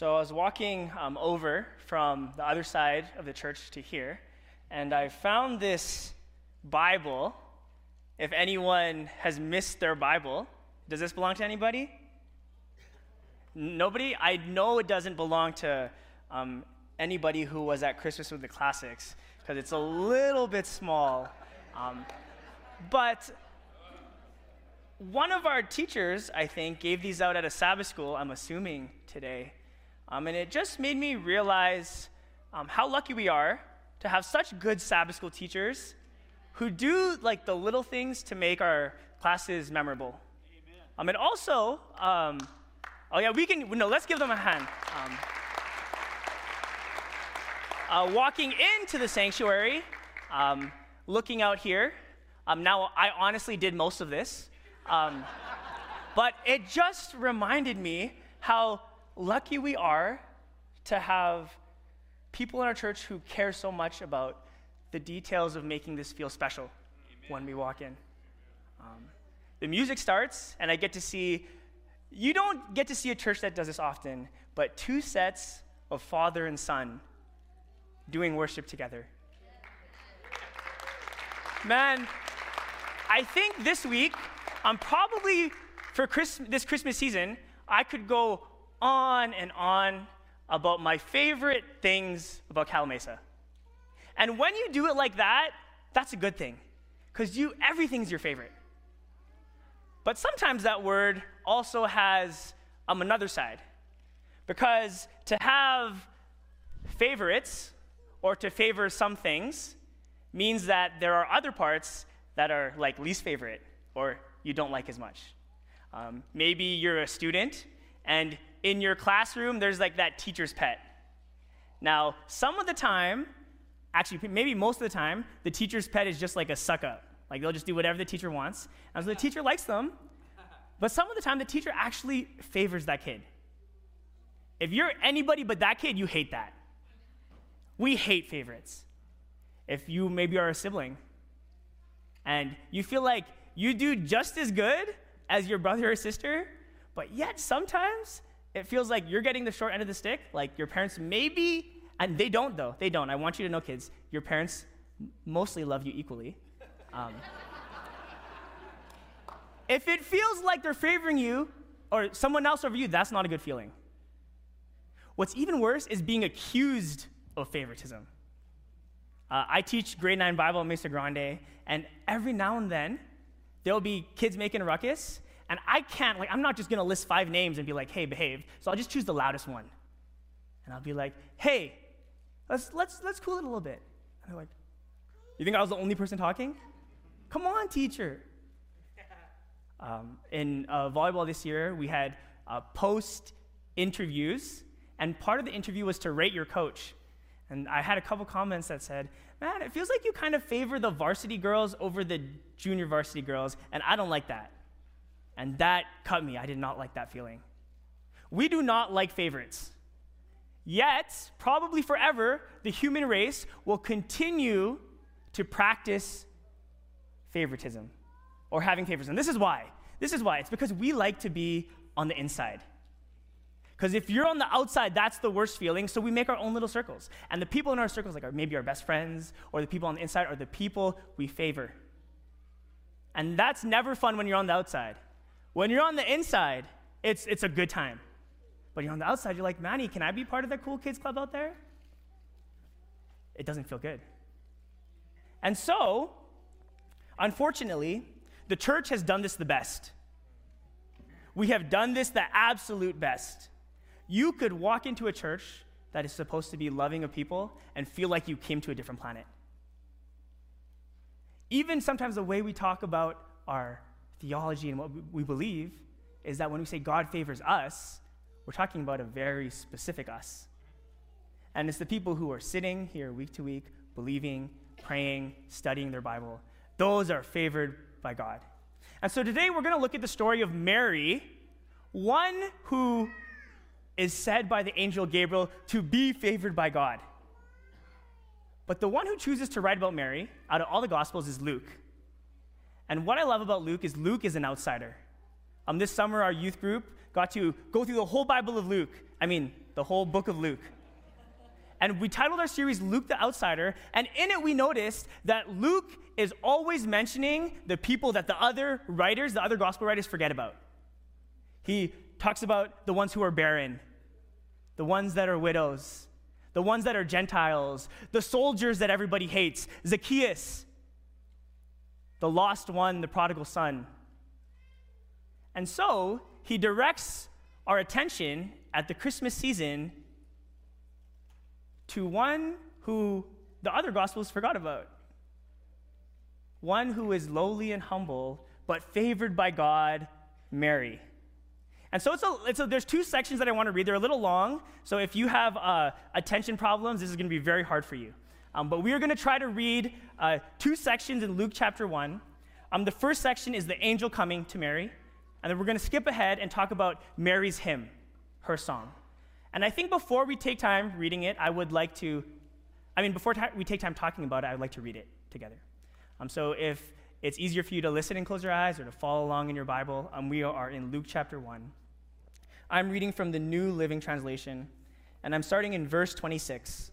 So I was walking um, over from the other side of the church to here, and I found this Bible. If anyone has missed their Bible, does this belong to anybody? Nobody? I know it doesn't belong to um, anybody who was at Christmas with the Classics, because it's a little bit small. Um, but one of our teachers, I think, gave these out at a Sabbath school, I'm assuming today. Um, and it just made me realize um, how lucky we are to have such good Sabbath school teachers who do like the little things to make our classes memorable. Amen. Um, and also, um, oh yeah, we can, no, let's give them a hand. Um, uh, walking into the sanctuary, um, looking out here, um, now I honestly did most of this, um, but it just reminded me how lucky we are to have people in our church who care so much about the details of making this feel special Amen. when we walk in. Um, the music starts, and I get to see, you don't get to see a church that does this often, but two sets of father and son doing worship together. Man, I think this week, I'm probably, for Christ- this Christmas season, I could go on and on about my favorite things about Calimesa. And when you do it like that, that's a good thing, because you everything's your favorite. But sometimes that word also has um, another side, because to have favorites or to favor some things means that there are other parts that are like least favorite or you don't like as much. Um, maybe you're a student and in your classroom, there's like that teacher's pet. Now, some of the time, actually, maybe most of the time, the teacher's pet is just like a suck up. Like they'll just do whatever the teacher wants. And so the teacher likes them, but some of the time, the teacher actually favors that kid. If you're anybody but that kid, you hate that. We hate favorites. If you maybe are a sibling and you feel like you do just as good as your brother or sister, but yet sometimes it feels like you're getting the short end of the stick. Like your parents maybe, and they don't though. They don't. I want you to know, kids, your parents mostly love you equally. Um, if it feels like they're favoring you or someone else over you, that's not a good feeling. What's even worse is being accused of favoritism. Uh, I teach grade 9 Bible at Mesa Grande, and every now and then, there'll be kids making a ruckus, and I can't, like, I'm not just gonna list five names and be like, hey, behave. So I'll just choose the loudest one. And I'll be like, hey, let's, let's, let's cool it a little bit. And they're like, you think I was the only person talking? Come on, teacher. Um, in uh, volleyball this year, we had uh, post interviews, and part of the interview was to rate your coach. And I had a couple comments that said, man, it feels like you kind of favor the varsity girls over the junior varsity girls, and I don't like that. And that cut me. I did not like that feeling. We do not like favorites. Yet, probably forever, the human race will continue to practice favoritism or having favoritism. This is why. This is why. It's because we like to be on the inside. Because if you're on the outside, that's the worst feeling. So we make our own little circles. And the people in our circles, like, are maybe our best friends, or the people on the inside, are the people we favor. And that's never fun when you're on the outside. When you're on the inside, it's, it's a good time. But you're on the outside, you're like, Manny, can I be part of that cool kids club out there? It doesn't feel good. And so, unfortunately, the church has done this the best. We have done this the absolute best. You could walk into a church that is supposed to be loving of people and feel like you came to a different planet. Even sometimes the way we talk about our theology and what we believe is that when we say God favors us, we're talking about a very specific us. And it's the people who are sitting here week to week, believing, praying, studying their Bible. Those are favored by God. And so today we're going to look at the story of Mary, one who is said by the angel Gabriel to be favored by God. But the one who chooses to write about Mary out of all the Gospels is Luke. And what I love about Luke is Luke is an outsider. Um, this summer, our youth group got to go through the whole Bible of Luke. I mean, the the whole book of Luke. And we titled our series Luke the Outsider, and in it we noticed that Luke is always mentioning the people that the other writers, the other gospel writers, forget about. He talks about the ones who are barren, the ones that are widows, the ones that are Gentiles, the soldiers that everybody hates, Zacchaeus, the lost one, the prodigal son. And so he directs our attention at the Christmas season to one who the other Gospels forgot about. One who is lowly and humble, but favored by God, Mary. And so it's a, it's a, there's two sections that I want to read. They're a little long, so if you have uh, attention problems, this is going to be very hard for you. Um, but we are going to try to read uh, two sections in Luke chapter 1. Um, the first section is the angel coming to Mary, and then we're going to skip ahead and talk about Mary's hymn, her song. And I think before we take time reading it, I would like to, I mean, before we take time talking about it, I would like to read it together. Um, so if it's easier for you to listen and close your eyes or to follow along in your Bible, um, we are in Luke chapter 1. I'm reading from the New Living Translation, and I'm starting in verse 26.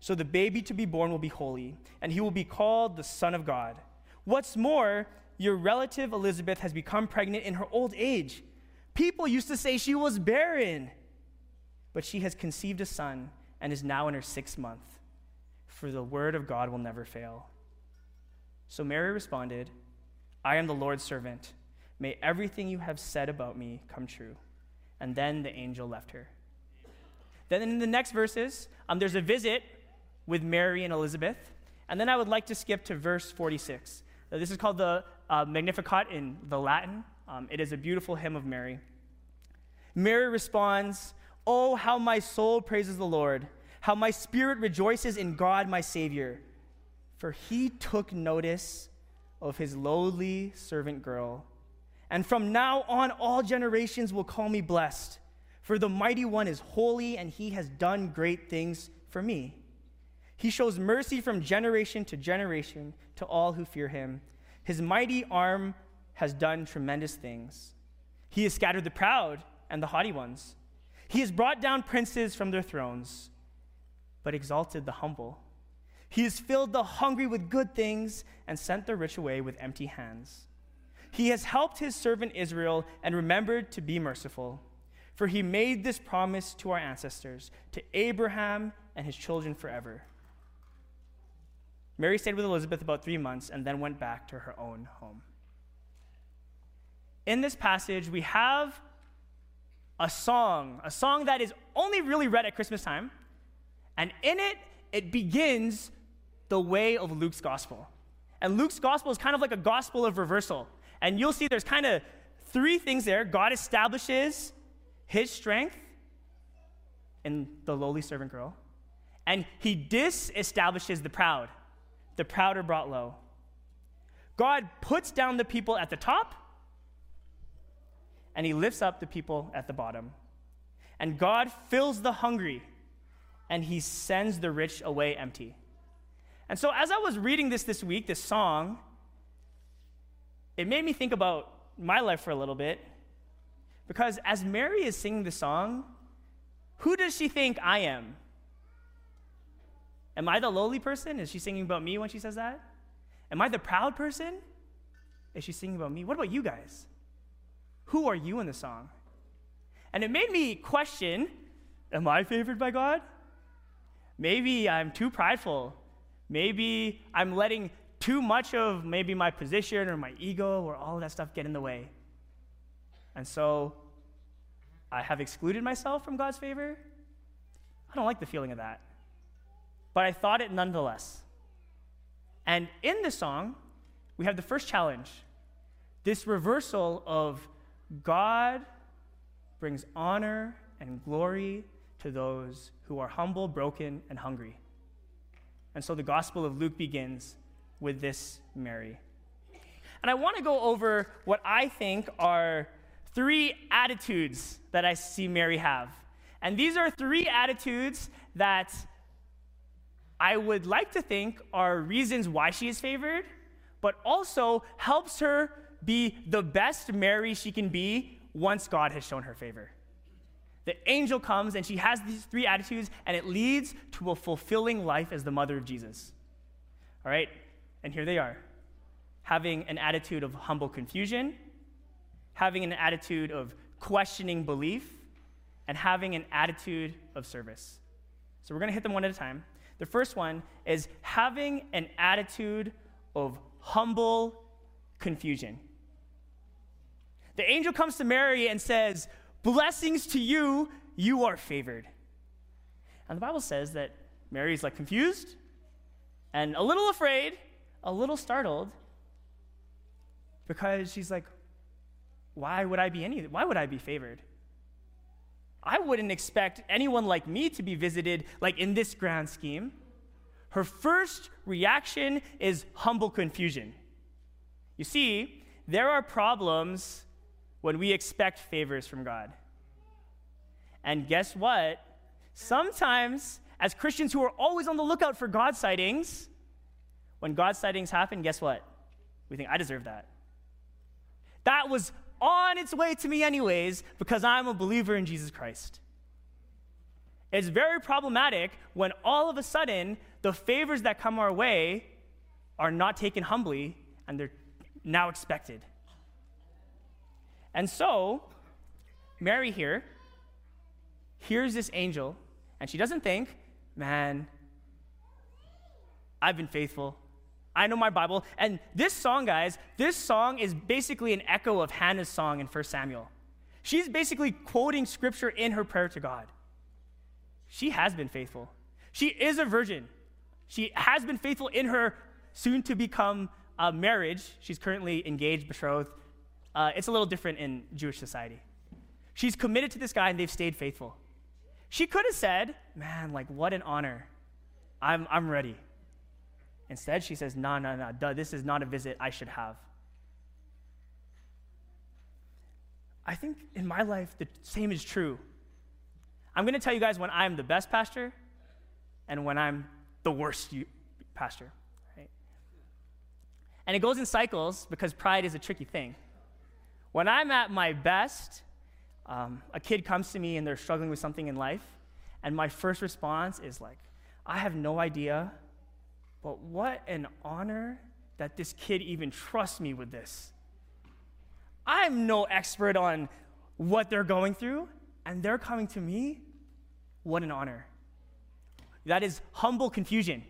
So the baby to be born will be holy, and he will be called the Son of God. What's more, your relative Elizabeth has become pregnant in her old age. People used to say she was barren, but she has conceived a son and is now in her sixth month. For the word of God will never fail. So Mary responded, I am the Lord's servant. May everything you have said about me come true. And then the angel left her. Then in the next verses, um, there's a visit with Mary and Elizabeth. And then I would like to skip to verse 46. This is called the uh, Magnificat in the Latin. Um, it is a beautiful hymn of Mary. Mary responds, Oh, how my soul praises the Lord, how my spirit rejoices in God my Savior. For he took notice of his lowly servant girl. And from now on, all generations will call me blessed. For the mighty one is holy, and he has done great things for me. He shows mercy from generation to generation to all who fear him. His mighty arm has done tremendous things. He has scattered the proud and the haughty ones. He has brought down princes from their thrones, but exalted the humble. He has filled the hungry with good things and sent the rich away with empty hands. He has helped his servant Israel and remembered to be merciful. For he made this promise to our ancestors, to Abraham and his children forever. Mary stayed with Elizabeth about three months and then went back to her own home. In this passage, we have a song, a song that is only really read at Christmas time. And in it, it begins the way of Luke's gospel. And Luke's gospel is kind of like a gospel of reversal. And you'll see there's kind of three things there God establishes his strength in the lowly servant girl, and he disestablishes the proud. The proud are brought low. God puts down the people at the top, and he lifts up the people at the bottom. And God fills the hungry, and he sends the rich away empty. And so, as I was reading this this week, this song, it made me think about my life for a little bit. Because as Mary is singing the song, who does she think I am? Am I the lowly person? Is she singing about me when she says that? Am I the proud person? Is she singing about me? What about you guys? Who are you in the song? And it made me question Am I favored by God? maybe I'm too prideful. Maybe I'm letting too much of maybe my position or my ego or all of that stuff get in the way. And so I have excluded myself from God's favor. I don't like the feeling of that. But I thought it nonetheless. And in the song, we have the first challenge this reversal of God brings honor and glory to those who are humble, broken, and hungry. And so the Gospel of Luke begins with this Mary. And I want to go over what I think are three attitudes that I see Mary have. And these are three attitudes that I would like to think are reasons why she is favored, but also helps her be the best Mary she can be once God has shown her favor. The angel comes and she has these three attitudes, and it leads to a fulfilling life as the mother of Jesus. All right? And here they are having an attitude of humble confusion, having an attitude of questioning belief, and having an attitude of service. So we're going to hit them one at a time. The first one is having an attitude of humble confusion. The angel comes to Mary and says, Blessings to you, you are favored. And the Bible says that Mary's like confused and a little afraid, a little startled, because she's like, why would I be any why would I be favored? I wouldn't expect anyone like me to be visited like in this grand scheme. Her first reaction is humble confusion. You see, there are problems when we expect favors from God. And guess what? Sometimes, as Christians who are always on the lookout for God sightings, when God sightings happen, guess what? We think, I deserve that. That was on its way to me, anyways, because I'm a believer in Jesus Christ. It's very problematic when all of a sudden the favors that come our way are not taken humbly and they're now expected. And so, Mary here hears this angel, and she doesn't think, man, I've been faithful. I know my Bible. And this song, guys, this song is basically an echo of Hannah's song in 1 Samuel. She's basically quoting scripture in her prayer to God. She has been faithful. She is a virgin. She has been faithful in her soon to become uh, marriage. She's currently engaged, betrothed, uh, it's a little different in Jewish society. She's committed to this guy and they've stayed faithful. She could have said, Man, like, what an honor. I'm, I'm ready. Instead, she says, No, no, no, duh, this is not a visit I should have. I think in my life, the same is true. I'm going to tell you guys when I'm the best pastor and when I'm the worst pastor. Right? And it goes in cycles because pride is a tricky thing. When I'm at my best, um, a kid comes to me and they're struggling with something in life, and my first response is like, I have no idea, but what an honor that this kid even trusts me with this. I'm no expert on what they're going through, and they're coming to me. What an honor. That is humble confusion.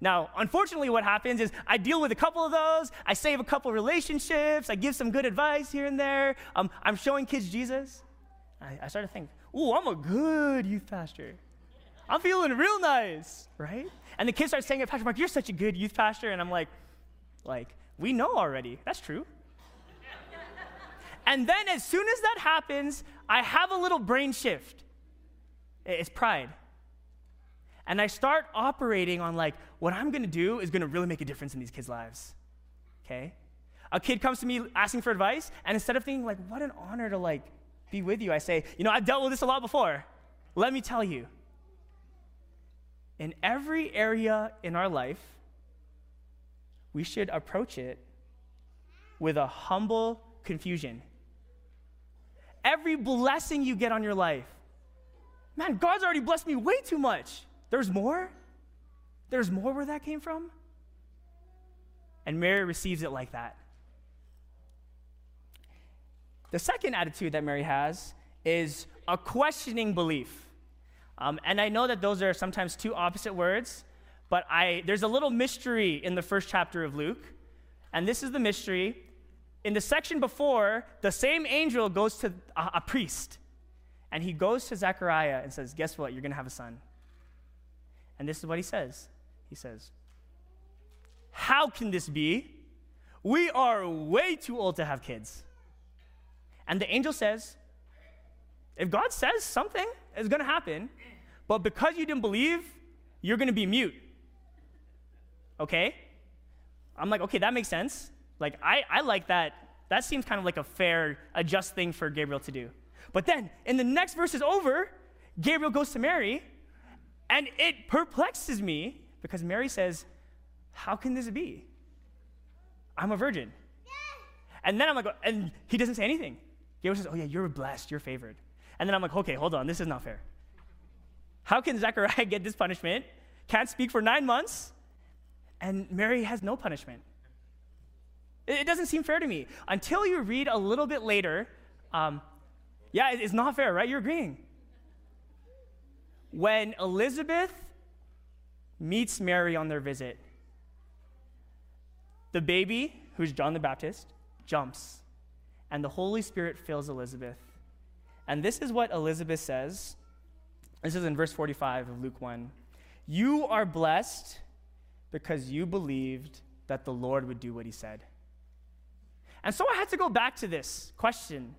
Now, unfortunately, what happens is I deal with a couple of those, I save a couple relationships, I give some good advice here and there. Um, I'm showing kids Jesus. I, I start to think, ooh, I'm a good youth pastor. I'm feeling real nice, right? And the kids start saying, Pastor Mark, you're such a good youth pastor. And I'm like, like, we know already. That's true. and then as soon as that happens, I have a little brain shift. It's pride and I start operating on like, what I'm gonna do is gonna really make a difference in these kids' lives. Okay? A kid comes to me asking for advice, and instead of thinking like, what an honor to like be with you, I say, you know, I've dealt with this a lot before. Let me tell you. In every area in our life, we should approach it with a humble confusion. Every blessing you get on your life, man, God's already blessed me way too much. There's more? There's more where that came from? And Mary receives it like that. The second attitude that Mary has is a questioning belief. Um, and I know that those are sometimes two opposite words, but I, there's a little mystery in the first chapter of Luke. And this is the mystery. In the section before, the same angel goes to a, a priest, and he goes to Zechariah and says, Guess what? You're going to have a son. And this is what he says He says, How can this be? We are way too old to have kids. And the angel says, If God says something is going to happen, but because you didn't believe, you're going to be mute. Okay? I'm like, okay, that makes sense. Like, I, I like that. That seems kind of like a fair, a just thing for Gabriel to do. But then, in the next verse is over, Gabriel goes to Mary, and it perplexes me because Mary says, How can this be? I'm a virgin. And then I'm like, and he doesn't say anything. Gabriel says, Oh, yeah, you're blessed, you're favored. And then I'm like, Okay, hold on, this is not fair. How can Zechariah get this punishment? Can't speak for nine months, and Mary has no punishment. It, doesn't seem fair to me. Until you read a little bit later, um, yeah, it's not fair, right? You're agreeing. When Elizabeth meets Mary on their visit, the baby, who's John the Baptist, jumps, and the Holy Spirit fills Elizabeth. And this is what Elizabeth says. This is in verse 45 of Luke 1. You are blessed because you believed that the Lord would do what he said. And so I had to go back to this question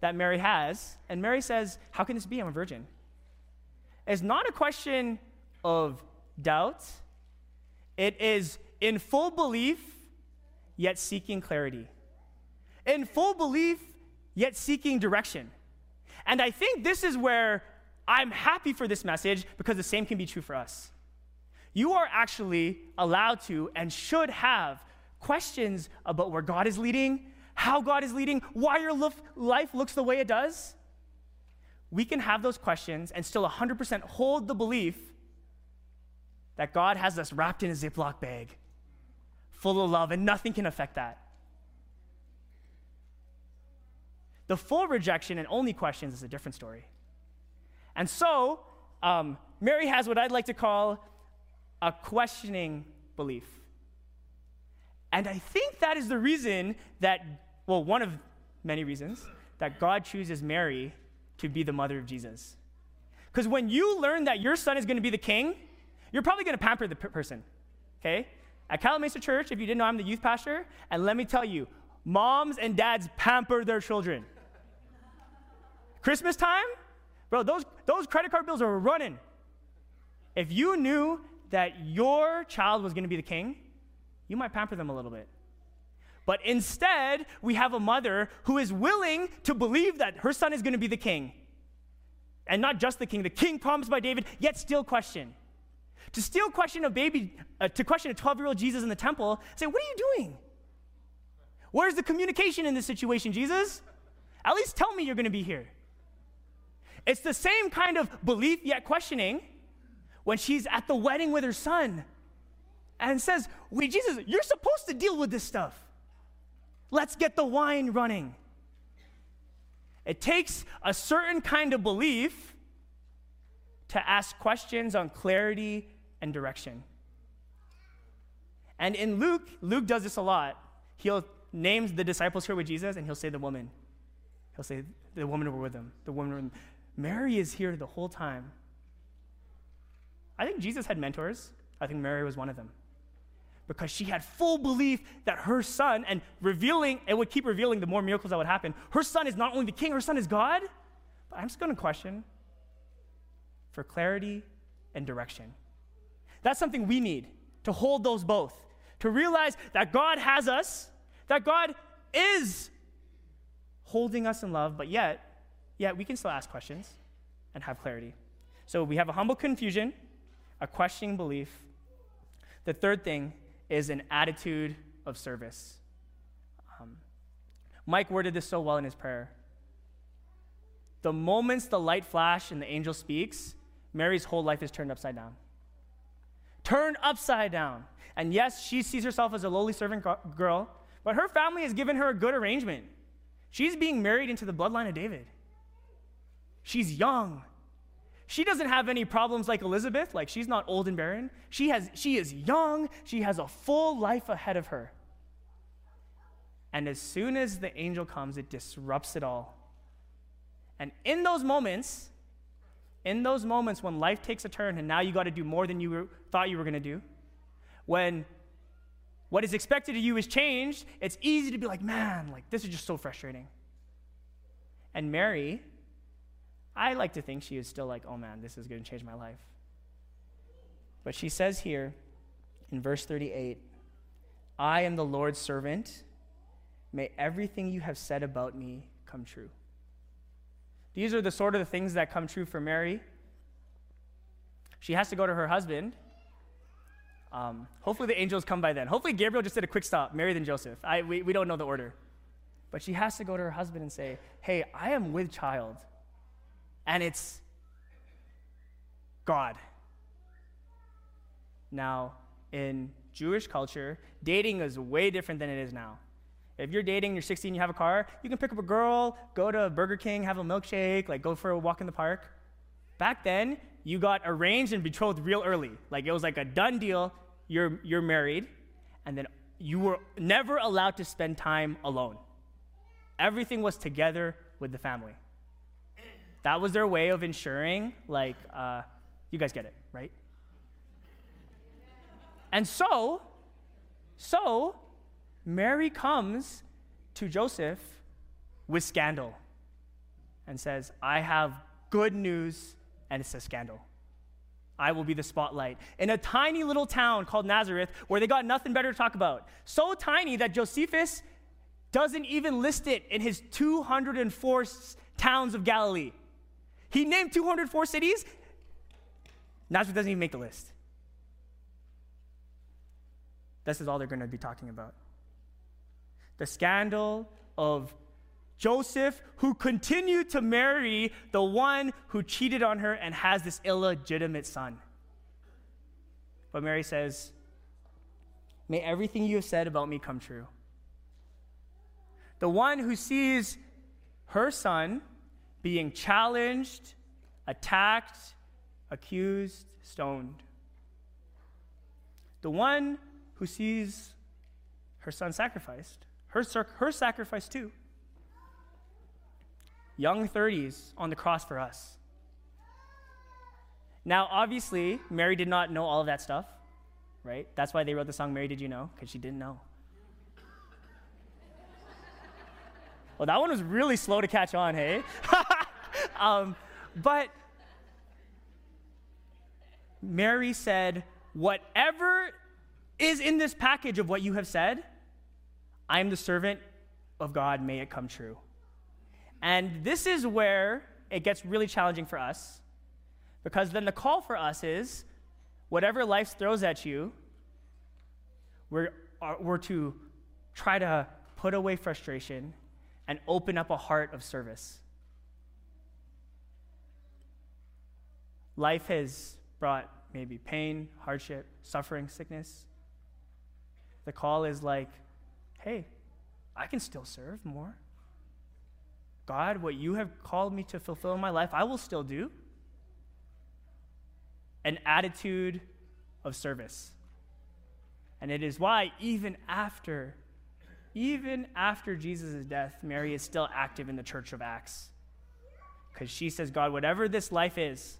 that Mary has. And Mary says, How can this be? I'm a virgin. It's not a question of doubt, it is in full belief, yet seeking clarity. In full belief, yet seeking direction. And I think this is where I'm happy for this message because the same can be true for us. You are actually allowed to and should have questions about where God is leading, how God is leading, why your life looks the way it does. We can have those questions and still 100% hold the belief that God has us wrapped in a Ziploc bag full of love and nothing can affect that. The full rejection and only questions is a different story. And so, um, Mary has what I'd like to call a questioning belief. And I think that is the reason that, well, one of many reasons that God chooses Mary to be the mother of Jesus. Because when you learn that your son is going to be the king, you're probably going to pamper the person, okay? At Calimesa Church, if you didn't know, I'm the youth pastor, and let me tell you, moms and dads pamper their children. Christmas time, bro, those, those credit card bills are running. If you knew that your child was going to be the king, you might pamper them a little bit. But instead, we have a mother who is willing to believe that her son is going to be the king. And not just the king, the king promised by David, yet still question. To still question a baby, uh, to question a 12 year old Jesus in the temple, say, What are you doing? Where's the communication in this situation, Jesus? At least tell me you're going to be here. It's the same kind of belief yet questioning when she's at the wedding with her son and says, Wait, Jesus, you're supposed to deal with this stuff. Let's get the wine running. It takes a certain kind of belief to ask questions on clarity and direction. And in Luke, Luke does this a lot. He'll name the disciples here with Jesus and he'll say the woman. He'll say the woman who were with him. The woman Mary is here the whole time. I think Jesus had mentors. I think Mary was one of them because she had full belief that her son, and revealing, it would keep revealing the more miracles that would happen. Her son is not only the king, her son is God. But I'm just going to question for clarity and direction. That's something we need to hold those both, to realize that God has us, that God is holding us in love, but yet, yet we can still ask questions and have clarity. So we have a humble confusion, a questioning belief. The third thing is an attitude of service. Um, Mike worded this so well in his prayer. The moments the light flash and the angel speaks, Mary's whole life is turned upside down. Turned upside down. And yes, she sees herself as a lowly servant girl, but her family has given her a good arrangement. She's being married into the bloodline of David. She's young. She doesn't have any problems like Elizabeth, like she's not old and barren. She, has, she is young, she has a full life ahead of her. And as soon as the angel comes, it disrupts it all. And in those moments, in those moments when life takes a turn and now you got to do more than you were, thought you were going to do, when what is expected of you is changed, it's easy to be like, man, like this is just so frustrating. And Mary, I like to think she is still like, oh man, this is going to change my life. But she says here in verse 38 I am the Lord's servant. May everything you have said about me come true. These are the sort of the things that come true for Mary. She has to go to her husband. Um, hopefully, the angels come by then. Hopefully, Gabriel just did a quick stop, Mary than Joseph. I, we, we don't know the order. But she has to go to her husband and say, Hey, I am with child, and it's God. Now, in Jewish culture, dating is way different than it is now. If you're dating, you're 16, you have a car, you can pick up a girl, go to Burger King, have a milkshake, like go for a walk in the park. Back then, you got arranged and betrothed real early. Like it was like a done deal. You're, you're married, and then you were never allowed to spend time alone. Everything was together with the family. That was their way of ensuring, like, uh, you guys get it, right? And so, so Mary comes to Joseph with scandal and says, I have good news, and it's a scandal. I will be the spotlight. In a tiny little town called Nazareth, where they got nothing better to talk about. So tiny that Josephus doesn't even list it in his 204 towns of Galilee. He named 204 cities. Nazareth doesn't even make the list. This is all they're going to be talking about the scandal of Joseph, who continued to marry the one who cheated on her and has this illegitimate son. But Mary says, May everything you have said about me come true. The one who sees her son being challenged, attacked, accused, stoned. The one who sees her son sacrificed her, her sacrifice too. Young 30s on the cross for us. Now, obviously, Mary did not know all of that stuff, right? That's why they wrote the song Mary Did You Know? Because she didn't know. well, that one was really slow to catch on, hey? um, but Mary said, Whatever is in this package of what you have said, I am the servant of God, may it come true. And this is where it gets really challenging for us, because then the call for us is whatever life throws at you, we're, we're to try to put away frustration and open up a heart of service. Life has brought maybe pain, hardship, suffering, sickness. The call is like, hey, I can still serve more. God, what you have called me to fulfill in my life, I will still do. An attitude of service. And it is why, even after, even after Jesus' death, Mary is still active in the church of Acts. Because she says, God, whatever this life is,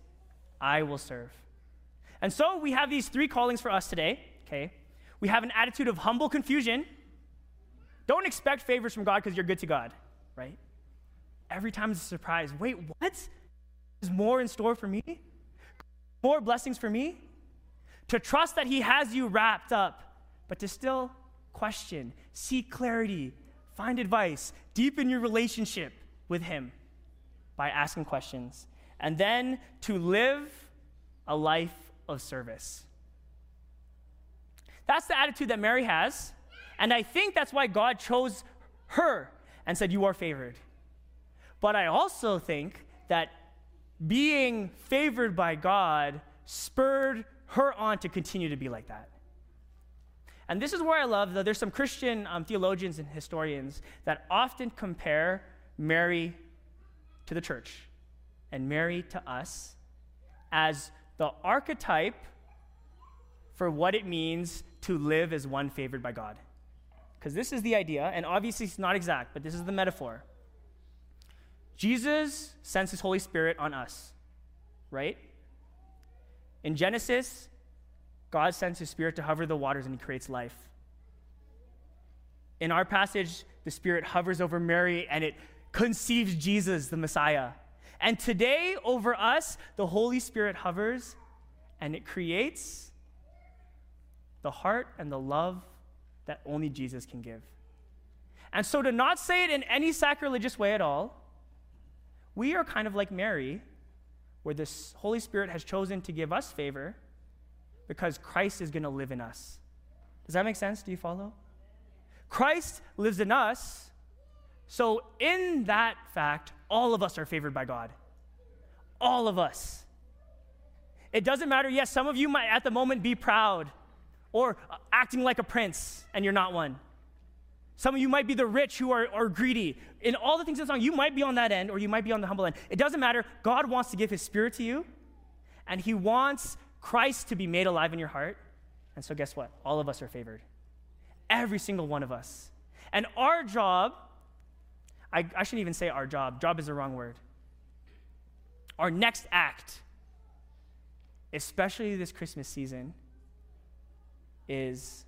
I will serve. And so we have these three callings for us today, okay? We have an attitude of humble confusion don't expect favors from God because you're good to God, right? Every time is a surprise. Wait, what? There's more in store for me? More blessings for me? To trust that He has you wrapped up, but to still question, seek clarity, find advice, deepen your relationship with Him by asking questions, and then to live a life of service. That's the attitude that Mary has. And I think that's why God chose her and said, You are favored. But I also think that being favored by God spurred her on to continue to be like that. And this is where I love, though, there's some Christian um, theologians and historians that often compare Mary to the church and Mary to us as the archetype for what it means to live as one favored by God. Because this is the idea, and obviously it's not exact, but this is the metaphor. Jesus sends his Holy Spirit on us, right? In Genesis, God sends his Spirit to hover the waters and he creates life. In our passage, the Spirit hovers over Mary and it conceives Jesus, the Messiah. And today, over us, the Holy Spirit hovers and it creates the heart and the love that only Jesus can give. And so, to not say it in any sacrilegious way at all, we are kind of like Mary, where the Holy Spirit has chosen to give us favor because Christ is going to live in us. Does that make sense? Do you follow? Christ lives in us. So, in that fact, all of us are favored by God. All of us. It doesn't matter. Yes, some of you might at the moment be proud or acting like a prince, and you're not one. Some of you might be the rich who are, are greedy. In all the things in the song, you might be on that end or you might be on the humble end. It doesn't matter. God wants to give his spirit to you, and he wants Christ to be made alive in your heart. And so, guess what? All of us are favored. Every single one of us. And our job, I, I shouldn't even say our job, job is the wrong word. Our next act, especially this Christmas season, is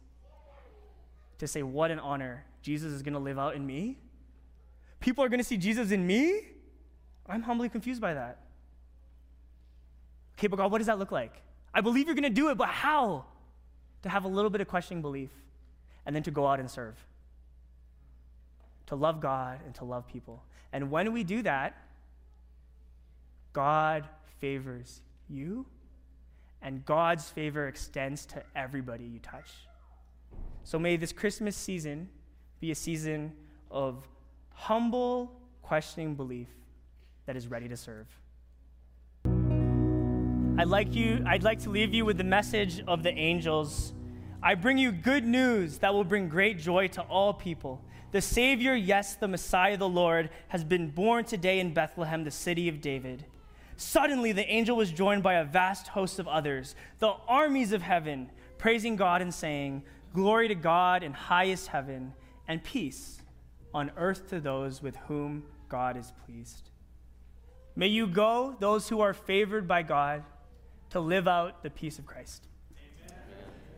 to say, What an honor. Jesus is going to live out in me. People are going to see Jesus in me. I'm humbly confused by that. Okay, but God, what does that look like? I believe you're going to do it, but how? To have a little bit of questioning belief and then to go out and serve. To love God and to love people. And when we do that, God favors you, and God's favor extends to everybody you touch. So may this Christmas season be a season of humble, questioning belief that is ready to serve. I'd like you I'd like to leave you with the message of the angels. I bring you good news that will bring great joy to all people. The Savior, yes, the Messiah, the Lord, has been born today in Bethlehem, the city of David. Suddenly, the angel was joined by a vast host of others, the armies of heaven, praising God and saying, Glory to God in highest heaven, and peace on earth to those with whom God is pleased. May you go, those who are favored by God, to live out the peace of Christ.